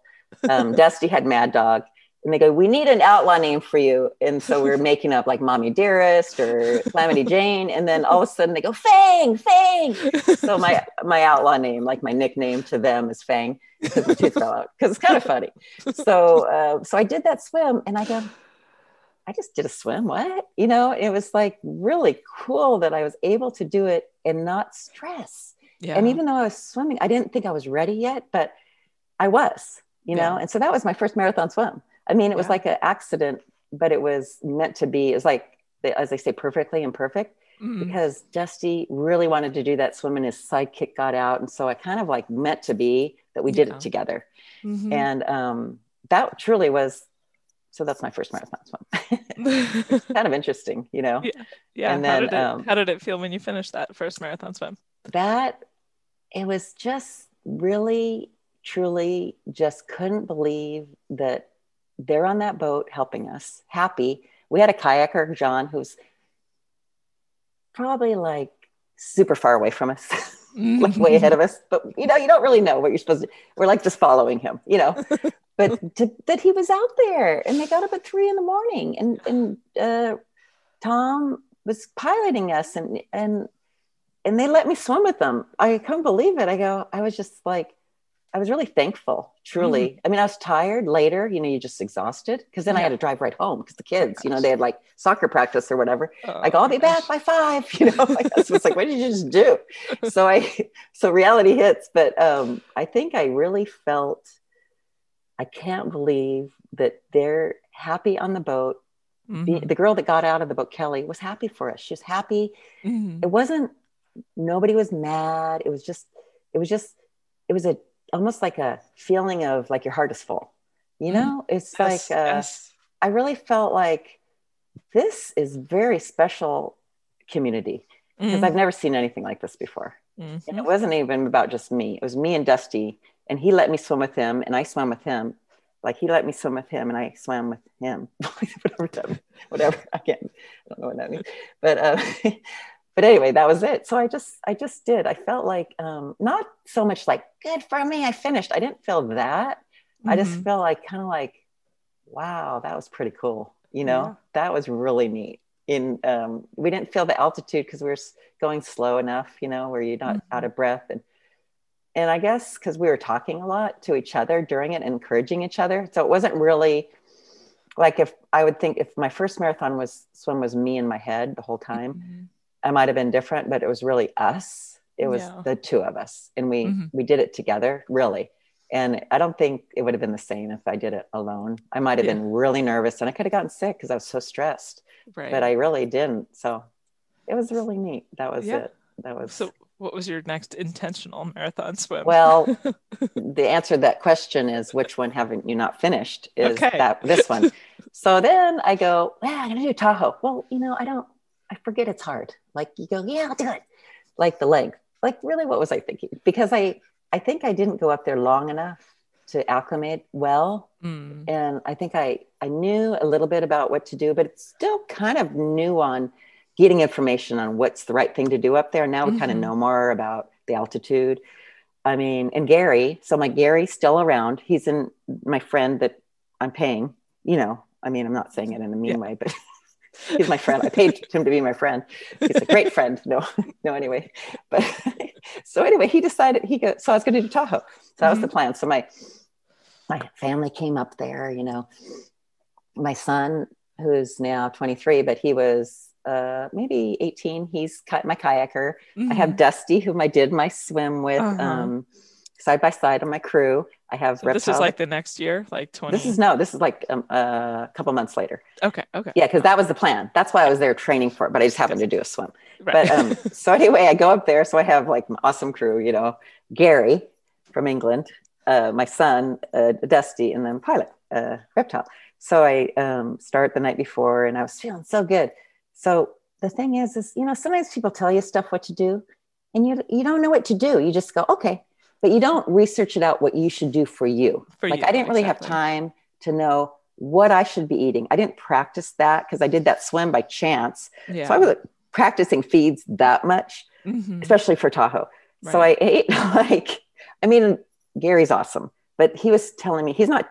um, *laughs* Dusty had Mad Dog. And they go, we need an outlaw name for you. And so we are *laughs* making up like Mommy Dearest or Calamity Jane. And then all of a sudden they go, Fang, Fang. So my my outlaw name, like my nickname to them is Fang because the tooth fell out. Because it's kind of funny. So uh, so I did that swim and I go, I just did a swim. What? You know, it was like really cool that I was able to do it and not stress. Yeah. And even though I was swimming, I didn't think I was ready yet, but I was you know? And so that was my first marathon swim. I mean, it was yeah. like an accident, but it was meant to be. It's like, as they say, perfectly imperfect mm-hmm. because Dusty really wanted to do that swim and his sidekick got out. And so it kind of like meant to be that we did yeah. it together. Mm-hmm. And um, that truly was, so that's my first marathon swim. *laughs* kind of interesting, you know? Yeah. yeah. And then, how did, it, um, how did it feel when you finished that first marathon swim? That, it was just really truly just couldn't believe that they're on that boat helping us, happy. We had a kayaker, John, who's probably like super far away from us, *laughs* like way ahead of us. *laughs* But you know, you don't really know what you're supposed to. We're like just following him, you know. *laughs* but to, that he was out there, and they got up at three in the morning, and and uh, Tom was piloting us, and and and they let me swim with them. I couldn't believe it. I go, I was just like, I was really thankful, truly. Mm-hmm. I mean, I was tired later, you know, you're just exhausted because then yeah. I had to drive right home because the kids, oh, you know, they had like soccer practice or whatever. Oh, like, I'll be gosh. back by five, *laughs* you know, husband's like, what did you just do? *laughs* So I, so reality hits, but um, I think I really felt, I can't believe that they're happy on the boat. Mm-hmm. The, the, girl that got out of the boat, Kelly, was happy for us. She was happy. Mm-hmm. It wasn't, nobody was mad. It was just, it was just, it was a almost like a feeling of like your heart is full. You mm-hmm. know, it's yes, like uh, yes. I really felt like this is very special community because mm-hmm. I've never seen anything like this before. Mm-hmm. And it wasn't even about just me. It was me and Dusty, and he let me swim with him, and I swam with him. Like he let me swim with him, and I swam with him. *laughs* whatever, whatever. I can't. I don't know what that means. But uh, *laughs* but anyway, that was it. So I just, I just did. I felt like um, not so much like good for me. I finished. I didn't feel that. Mm-hmm. I just mm-hmm. felt like kind of like, wow, that was pretty cool. You know, yeah. that was really neat. In um, we didn't feel the altitude because we were going slow enough. You know, where you're not mm-hmm. out of breath and and I guess because we were talking a lot to each other during it, encouraging each other. So it wasn't really like if I would think if my first marathon was swim was me in my head the whole time. Mm-hmm I might have been different, but it was really us. It was yeah. the two of us, and we mm-hmm. we did it together, really. And I don't think it would have been the same if I did it alone. I might have Yeah. been really nervous and I could have gotten sick because I was so stressed, Right. but I really didn't. So it was really neat. That was Yeah. it. That was so, what was your next intentional marathon swim? well, *laughs* the answer to that question is which one haven't you not finished? Is Okay. that this one? *laughs* so then I go, well, I'm gonna do Tahoe. Well, you know, I don't forget it's hard. Like you go, yeah, I'll do it. Like the length. Like really what was I thinking? Because I I think I didn't go up there long enough to acclimate well. Mm, And I think I I knew a little bit about what to do, but it's still kind of new on getting information on what's the right thing to do up there. Now we kind of know more about the altitude. I mean, and Gary, so my Gary's still around. He's in my friend that I'm paying, you know. I mean, I'm not saying it in a mean Yeah. way, but *laughs* he's my friend. I paid him to be my friend. He's a great friend. No, *laughs* no, anyway. But *laughs* so anyway, he decided he go, so I was going to do Tahoe. So that was the plan. So my my family came up there, you know. My son, who's now 23, but he was uh, maybe 18. He's my kayaker. I have mhm. Dusty, whom I did my swim with Uh-huh. um, side by side on my crew. I have So this is like the next year, like 20. this is no, this is like um, a couple months later. okay. Okay. Yeah, because that was the plan. That's why I was there training for it, but I just happened to do a swim. Right. But um, *laughs* so anyway, I go up there. So I have like an awesome crew, you know, Gary from England, uh, my son, uh, Dusty, and then Pilot, uh, Reptile. So I um, start the night before and I was feeling so good. So the thing is, is, you know, sometimes people tell you stuff what to do and you, you don't know what to do. You just go, okay, but you don't research it out what you should do for you. For like you, I didn't really exactly. have time to know what I should be eating. I didn't practice that because I did that swim by chance. yeah. So I wasn't practicing feeds that much, Mhm. especially for Tahoe. Right. So I ate *laughs* like, I mean, Gary's awesome, but he was telling me he's not,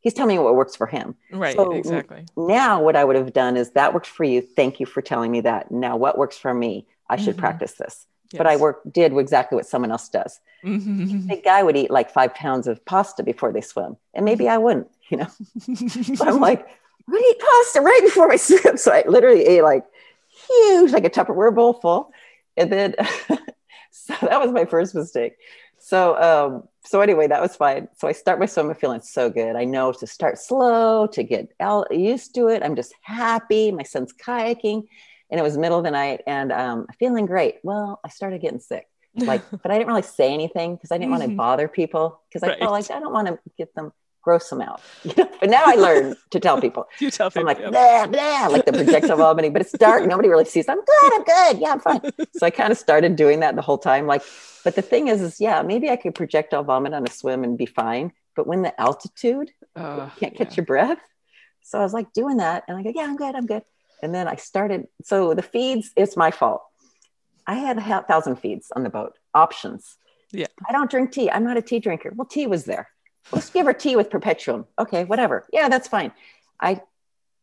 he's telling me what works for him. Right. so- exactly. Now, what I would have done is that worked for you. Thank you for telling me that. Now, what works for me? I should Mhm. practice this. But I work did exactly what someone else does. Mhm. Big guy would eat like five pounds of pasta before they swim, and maybe I wouldn't. You know, *laughs* so I'm like, I'm gonna eat pasta right before my swim. *laughs* So I literally ate like huge, like a Tupperware bowl full. And then, *laughs* so that was my first mistake. So, um, so anyway, that was fine. So I start my swim I'm feeling so good. I know to start slow, to get used to it. I'm just happy. My son's kayaking and it was middle of the night and um, feeling great. Well, I started getting sick. Like, *laughs* but I didn't really say anything because I didn't want to bother people because I Right. felt like I don't want to get them gross them out. *laughs* You know? But now I learned to tell people. *laughs* you tell So I'm like, yeah. blah, blah, like the projectile vomiting, but it's dark. Nobody really sees. I'm good. I'm good. Yeah, I'm fine. So I kind of started doing that the whole time. Like, but the thing is, is yeah, maybe I could projectile vomit on a swim and be fine. But when the altitude, Uh, you can't catch yeah. your breath. So I was like doing that. And I go, yeah, I'm good. I'm good. And then I started. So the feeds, it's my fault. I had a thousand feeds on the boat, options. Yeah. I don't drink tea. I'm not a tea drinker. Well, tea was there. Let's give her tea with Perpetuem. Okay, whatever. Yeah, that's fine. I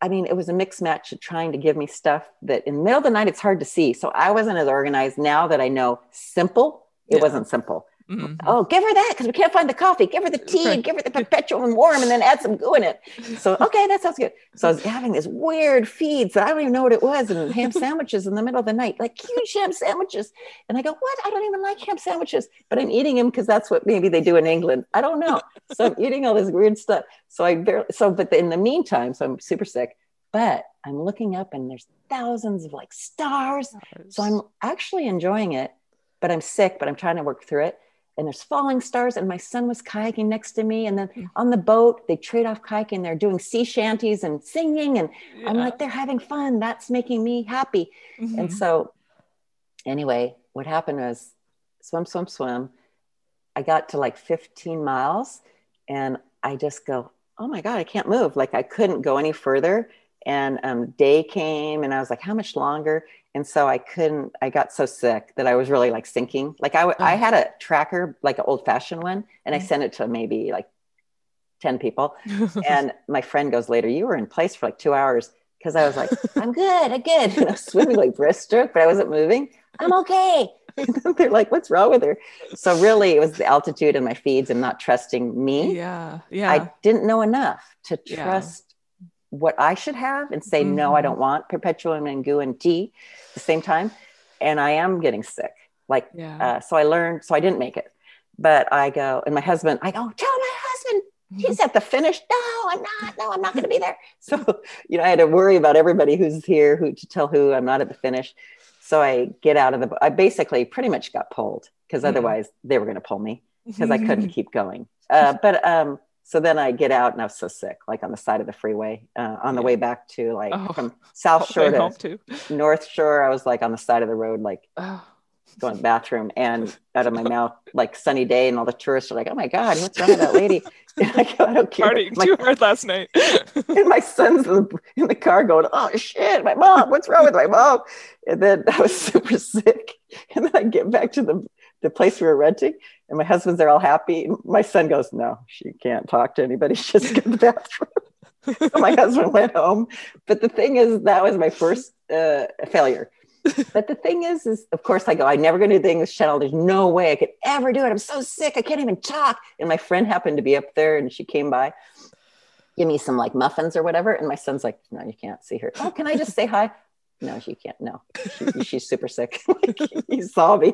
I mean, it was a mixed match of trying to give me stuff that in the middle of the night it's hard to see. So I wasn't as organized. Now that I know simple, it Yeah. wasn't simple. Mhm. Oh, give her that because we can't find the coffee. Give her the tea Right. and give her the perpetual and warm and then add some goo in it. So, *laughs* okay, that sounds good. So I was having this weird feeds that I don't even know what it was and ham *laughs* sandwiches in the middle of the night, like huge ham sandwiches. And I go, what? I don't even like ham sandwiches, but I'm eating them because that's what maybe they do in England. I don't know. So I'm eating all this weird stuff. So I barely, so, but in the meantime, so I'm super sick, but I'm looking up and there's thousands of like stars. So I'm actually enjoying it, but I'm sick, but I'm trying to work through it. And there's falling stars, and my son was kayaking next to me. And then on the boat, they trade off kayaking. They're doing sea shanties and singing. And I'm like, they're having fun. That's making me happy. And Mhm. so, anyway, what happened was swim, swim, swim. I got to like 15 miles, and I just go, oh my God, I can't move. Like I couldn't go any further. And um, day came, and I was like, how much longer? And so I couldn't, I got so sick that I was really like sinking. Like i, I had a tracker, like an old fashioned one, and I Mm. sent it to maybe like 10 people. *laughs* And my friend goes later, you were in place for like two hours. Cause I was like, I'm good, I'm good. *laughs* And I was swimming like breaststroke, but I wasn't moving. I'm okay. *laughs* They're like, what's wrong with her? So really it was the altitude and my feeds and not trusting me. yeah. Yeah. I didn't know enough to Yeah. What I should have and say, no, I don't want Perpetuem and goo and tea at the same time. And I am getting sick. Like, yeah. uh, so I learned, so I didn't make it. but I go, and my husband, I go, tell my husband he's at the finish. No, I'm not. No, I'm not going to be there. *laughs* So, you know, I had to worry about everybody who's here, who to tell who I'm not at the finish. So I get out of the, I basically pretty much got pulled because mm-hmm. otherwise they were going to pull me because I couldn't *laughs* keep going. Uh, but um, so then I get out and I was so sick, like on the side of the freeway uh, on the yeah. way back to like oh, from *laughs* South Shore to North Shore. I was like on the side of the road, like oh. go in the bathroom and *laughs* out of my mouth like sunny day and all the tourists are like oh my god what's wrong with that lady? And I go I don't care. Partying my, too hard last night. *laughs* and my son's in the, in the car going oh shit my mom what's wrong with my mom? And then I was super sick. And then I get back to the the place we were renting and my husband's there all happy my son goes no she can't talk to anybody she just to the bathroom so my husband went home but the thing is that was my first uh, failure but the thing is, is of course I go, I'm never going to do the English channel. There's no way I could ever do it. I'm so sick. I can't even talk. And my friend happened to be up there and she came by, give me some like muffins or whatever. And my son's like, no, you can't see her. Oh, can I just say hi? No, she can't. No, she, she's super sick. *laughs* he saw me.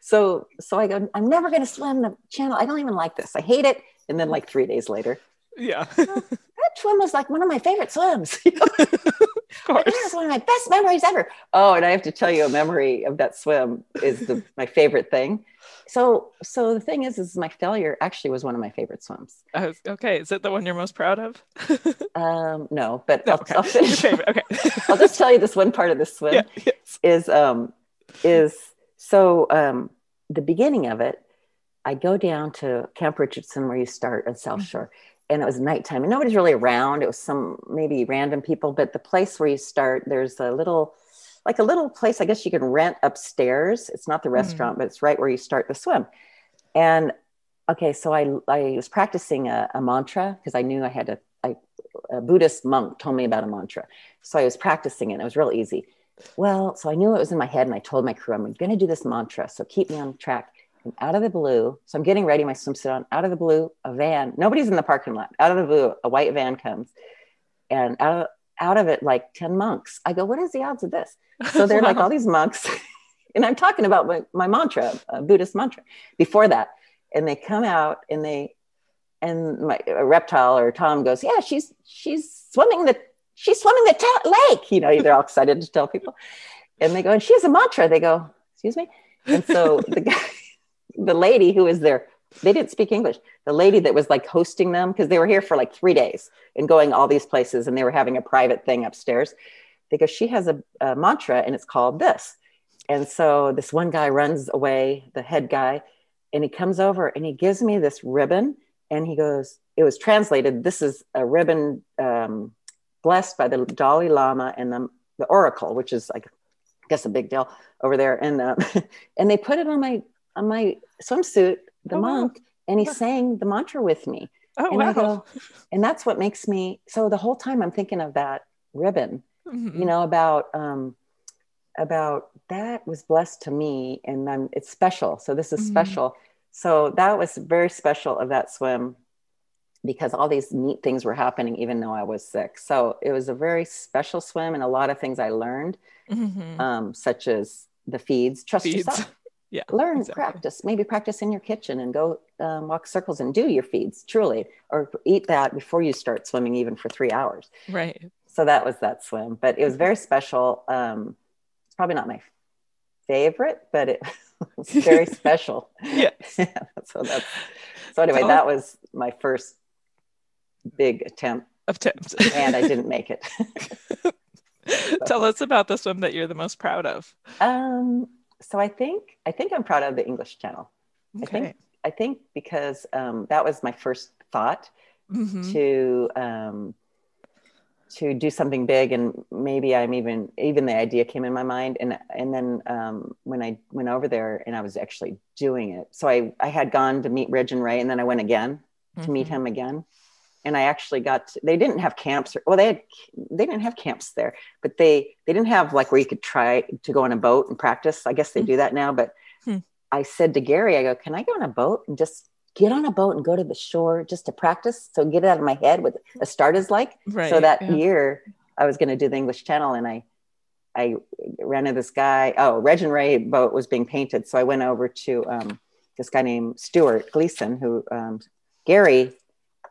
So, so I go, I'm never going to swim the channel. I don't even like this. I hate it. And then like three days later, yeah. *laughs* that swim was like one of my favorite swims. *laughs* of course. That was one of my best memories ever. Oh, and I have to tell you a memory of that swim is the, my favorite thing. So, so the thing is, is my failure actually was one of my favorite swims. Uh, okay, is it the one you're most proud of? *laughs* um, no, but no, I'll, okay. I'll, *laughs* finish. okay. *laughs* I'll just tell you this one part of the swim yeah, yes. is um, is so um, the beginning of it. I go down to Camp Richardson where you start on South mm-hmm. Shore, and it was nighttime and nobody's really around. It was some maybe random people, but the place where you start, there's a little, like a little place, I guess you can rent upstairs. It's not the hmm. restaurant, mm. but it's right where you start the swim. And okay, so I, I was practicing a, a mantra because I knew I had a, I, a Buddhist monk told me about a mantra. So I was practicing it. It was real easy. Well, so I knew it was in my head and I told my crew, I'm going to do this mantra. So keep me on track And out of the blue. So I'm getting ready, my swimsuit on. Out of the blue, a van. Nobody's in the parking lot. Out of the blue, a white van comes, and out of out of it, like ten monks. I go, what is the odds of this? So they're *laughs* wow. like all these monks, *laughs* and I'm talking about my, my mantra, Buddhist mantra. Before that, and they come out and they and my reptile or Tom goes, yeah, she's she's swimming the she's swimming the ta- lake. You know, they're all excited to tell people, and they go, and she has a mantra. They go, excuse me. And so the *laughs* guy the lady who is there they didn't speak english. The lady that was like hosting them because they were here for like three days and going all these places and they were having a private thing upstairs. Because she has a, a mantra and it's called this. And so this one guy runs away the head guy and he comes over and he gives me this ribbon and he goes it was translated this is a ribbon um, blessed by the dalai lama and the, the oracle which is like I guess a big deal over there. And uh, *laughs* and they put it on my on my swimsuit, the oh, monk, wow. and he sang the mantra with me. Oh, and wow. I go, and that's what makes me so the whole time I'm thinking of that ribbon, mm-hmm. you know, about um about that was blessed to me and I'm it's special. So this is mm-hmm. special. So that was very special of that swim because all these neat things were happening even though I was sick. So it was a very special swim and a lot of things I learned, mm-hmm. um, such as the feeds, trust feeds. yourself yeah learn exactly. practice. Maybe practice in your kitchen and go um, walk circles and do your feeds truly or eat that before you start swimming even for three hours. Right. So that was that swim but it was very special. Um, it's probably not my favorite but it *laughs* was *laughs* very special. Yes. yeah. *laughs* So that's so anyway that was my first big attempt. Attempt. And i didn't make it. Tell us about the swim that you're the most proud of. Um, so I think I think I'm proud of the English channel. Okay. I think I think because um, that was my first thought mm-hmm. to um, to do something big, and maybe I'm even even the idea came in my mind, and and then um, when I went over there and I was actually doing it, so I I had gone to meet Reg and Ray, and then I went again to mm-hmm. meet him again, and I actually got to, they didn't have camps or, well they had they didn't have camps there but they they didn't have like where you could try to go on a boat and practice I guess they mm-hmm. do that now but hmm. I said to Gary I go can I go on a boat and just get on a boat and go to the shore just to practice so get it out of my head what a start is like right, so that yeah. year I was going to do the English Channel and I I ran into this guy oh Reg and Ray boat was being painted so I went over to um, this guy named Stuart Gleeson, who um, Gary,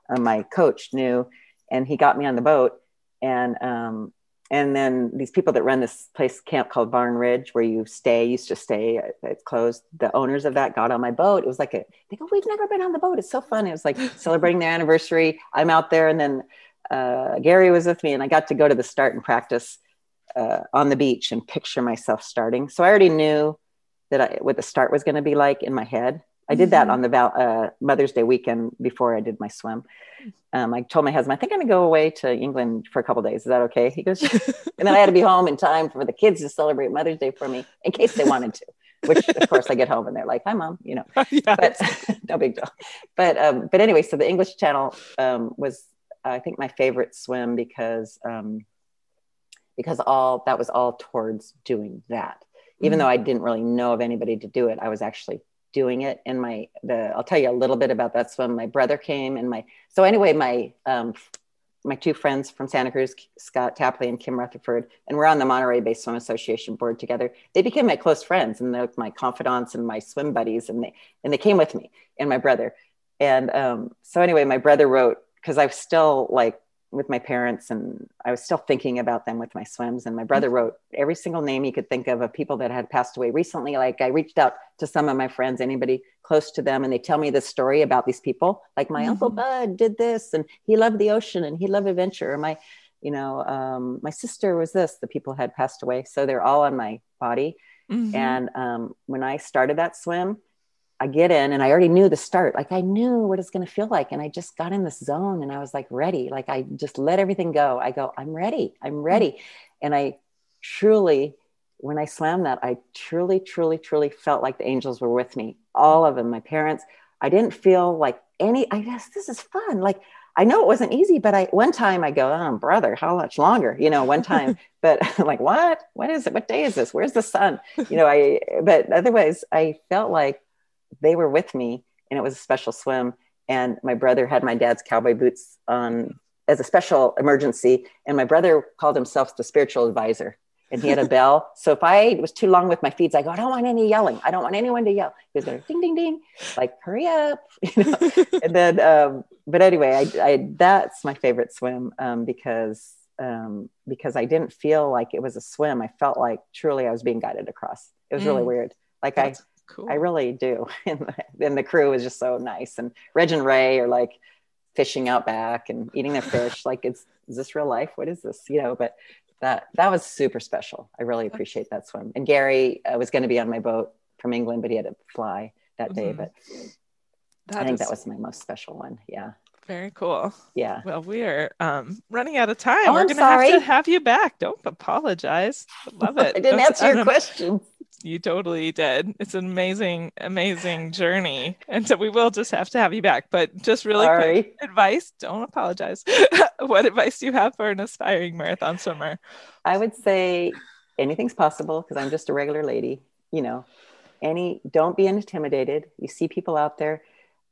uh, my coach, knew, and he got me on the boat. And um, and then these people that run this place camp called Varne Ridge, where you stay, used to stay. It's closed. The owners of that got on my boat. It was like a. They go, we've never been on the boat. It's so fun. It was like *laughs* celebrating their anniversary. I'm out there, and then uh, Gary was with me, and I got to go to the start and practice uh, on the beach and picture myself starting. So I already knew that I, what the start was going to be like in my head. I did that mm-hmm. on the Val, uh, Mother's Day weekend before I did my swim. Um, I told my husband, I think I'm going to go away to England for a couple days. Is that okay? He goes, *laughs* and then I had to be home in time for the kids to celebrate Mother's Day for me in case they wanted to. Which of course I get home and they're like, "Hi, mom," you know. *laughs* yes. But *laughs* no big deal. But um, but anyway, so the English Channel um, was I think my favorite swim because um, because all that was all towards doing that even though I didn't really know of anybody to do it, I was actually doing it. And my the I'll tell you a little bit about that swim. My brother came and my so anyway, my um my two friends from Santa Cruz, Scott Tapley and Kim Rutherford, and we're on the Monterey Bay Swim Association board together. They became my close friends and they're my confidants and my swim buddies, and they and they came with me and my brother. And um, so anyway, my brother wrote because I was still like with my parents and I was still thinking about them with my swims. And my brother mm-hmm. wrote every single name he could think of of people that had passed away recently. Like I reached out to some of my friends, anybody close to them, and they tell me this story about these people. Like my mm-hmm. uncle Bud did this and he loved the ocean and he loved adventure. Or my, you know, um, my sister was this, the people had passed away. So they're all on my body. Mm-hmm. And um, when I started that swim, I get in and I already knew the start. Like I knew what it's going to feel like. And I just got in this zone and I was like ready. Like I just let everything go. I go, I'm ready. I'm ready. Mm-hmm. And I truly, when I slammed that, I truly, truly, truly felt like the angels were with me. All of them, my parents. I didn't feel like any, I guess this is fun. Like I know it wasn't easy, but I, one time I go, oh, brother, how much longer? You know, one time, *laughs* but *laughs* I'm like, what? What is it? What day is this? Where's the sun? You know, I, but otherwise I felt like they were with me and it was a special swim. And my brother had my dad's cowboy boots on as a special emergency. And my brother called himself the spiritual advisor. And he had a *laughs* bell. So if I was too long with my feet, I go, I don't want any yelling. I don't want anyone to yell. He was going ding, ding, ding, like hurry up. *laughs* You know? *laughs* and then, um, but anyway, I, I, that's my favorite swim um, because um, because I didn't feel like it was a swim. I felt like truly I was being guided across. It was mm. really weird. Like that's- I Cool. I really do. *laughs* And the, and the crew is just so nice. And Reg and Ray are like fishing out back and eating their fish. like, it's, is this real life? What is this? You know, but that, that was super special. I really appreciate that swim. And Gary uh, was going to be on my boat from England, but he had to fly that day. Mm-hmm. But that I think is... that was my most special one. Yeah. Very cool. Yeah. Well, we are um, running out of time. Oh, We're going to have to have you back. Don't apologize. Love *laughs* it. I didn't answer your question you totally did. It's an amazing, amazing journey. And so we will just have to have you back. But just really Sorry. quick advice don't apologize. *laughs* what advice do you have for an aspiring marathon swimmer? I would say anything's possible because I'm just a regular lady. You know, any, don't be intimidated. You see people out there.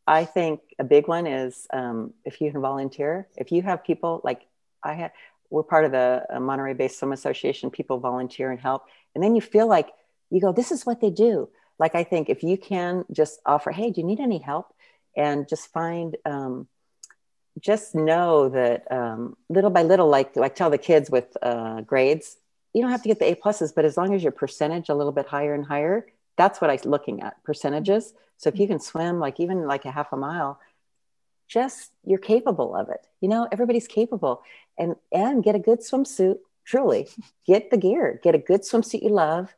I think a big one is um, if you can volunteer, if you have people like I had, we're part of the uh, Monterey Bay Swim Association, people volunteer and help. And then you feel like you go, this is what they do. Like, I think if you can just offer, hey, do you need any help? And just find, um, just know that um, little by little, like, like tell the kids with uh, grades, you don't have to get the A pluses, but as long as your percentage a little bit higher and higher, that's what I'm looking at percentages. So if you can swim like even like a half a mile, just you're capable of it. You know, everybody's capable and and get a good swimsuit. Truly, get the gear, get a good swimsuit you love,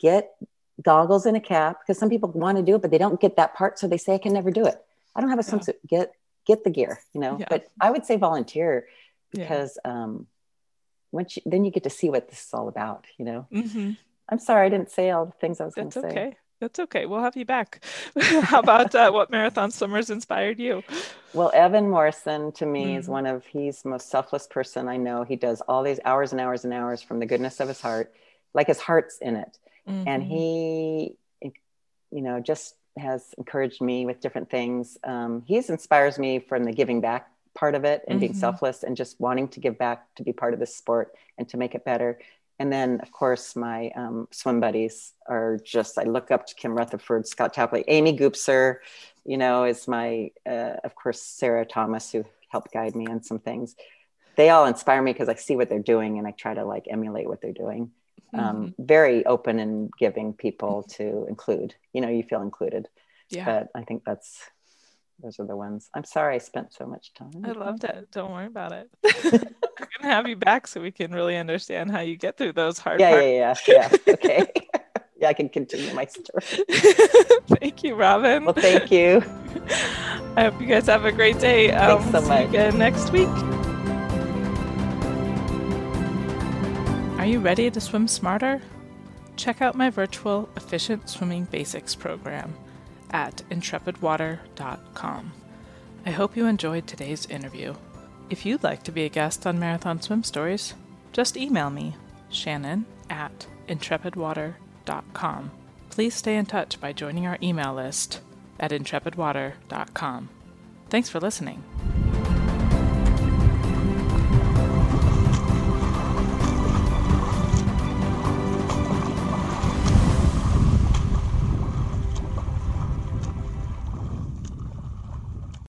get goggles and a cap because some people want to do it but they don't get that part so they say i can never do it. I don't have a swimsuit. Yeah. get get the gear you know? Yeah. but i would say volunteer because yeah. um once you, then you get to see what this is all about you know? Mm-hmm. i'm sorry i didn't say all the things i was going to say. okay. That's okay. We'll have you back. *laughs* *laughs* How about uh, what marathon swimmers inspired you? Well evan morrison to me mm. is one of he's the most selfless person i know. He does all these hours and hours and hours from the goodness of his heart like his heart's in it Mm-hmm. And he, you know, just has encouraged me with different things. Um, he inspires me from the giving back part of it and mm-hmm. being selfless and just wanting to give back to be part of this sport and to make it better. and then, of course, my um, swim buddies are just, I look up to Kim Rutherford, Scott Tapley, Amy Gubser, you know, is my, uh, of course, Sarah Thomas, who helped guide me on some things. They all inspire me because I see what they're doing and I try to like emulate what they're doing. Um, mm-hmm. Very open and giving people to include, you know, you feel included. Yeah. But I think that's, those are the ones. I'm sorry I spent so much time. I loved it. Don't worry about it. *laughs* *laughs* gonna have you back so we can really understand how you get through those hard. Yeah, parts. yeah, yeah, yeah. *laughs* Okay. yeah, I can continue my story. thank you, Robin. Well, thank you. I hope you guys have a great day. Thanks um, so much. again next week. Are you ready to swim smarter? Check out my virtual Efficient Swimming Basics program at intrepidwater.com. I hope you enjoyed today's interview. If you'd like to be a guest on Marathon Swim Stories, just email me, Shannon at intrepidwater.com. Please stay in touch by joining our email list at intrepidwater.com. Thanks for listening.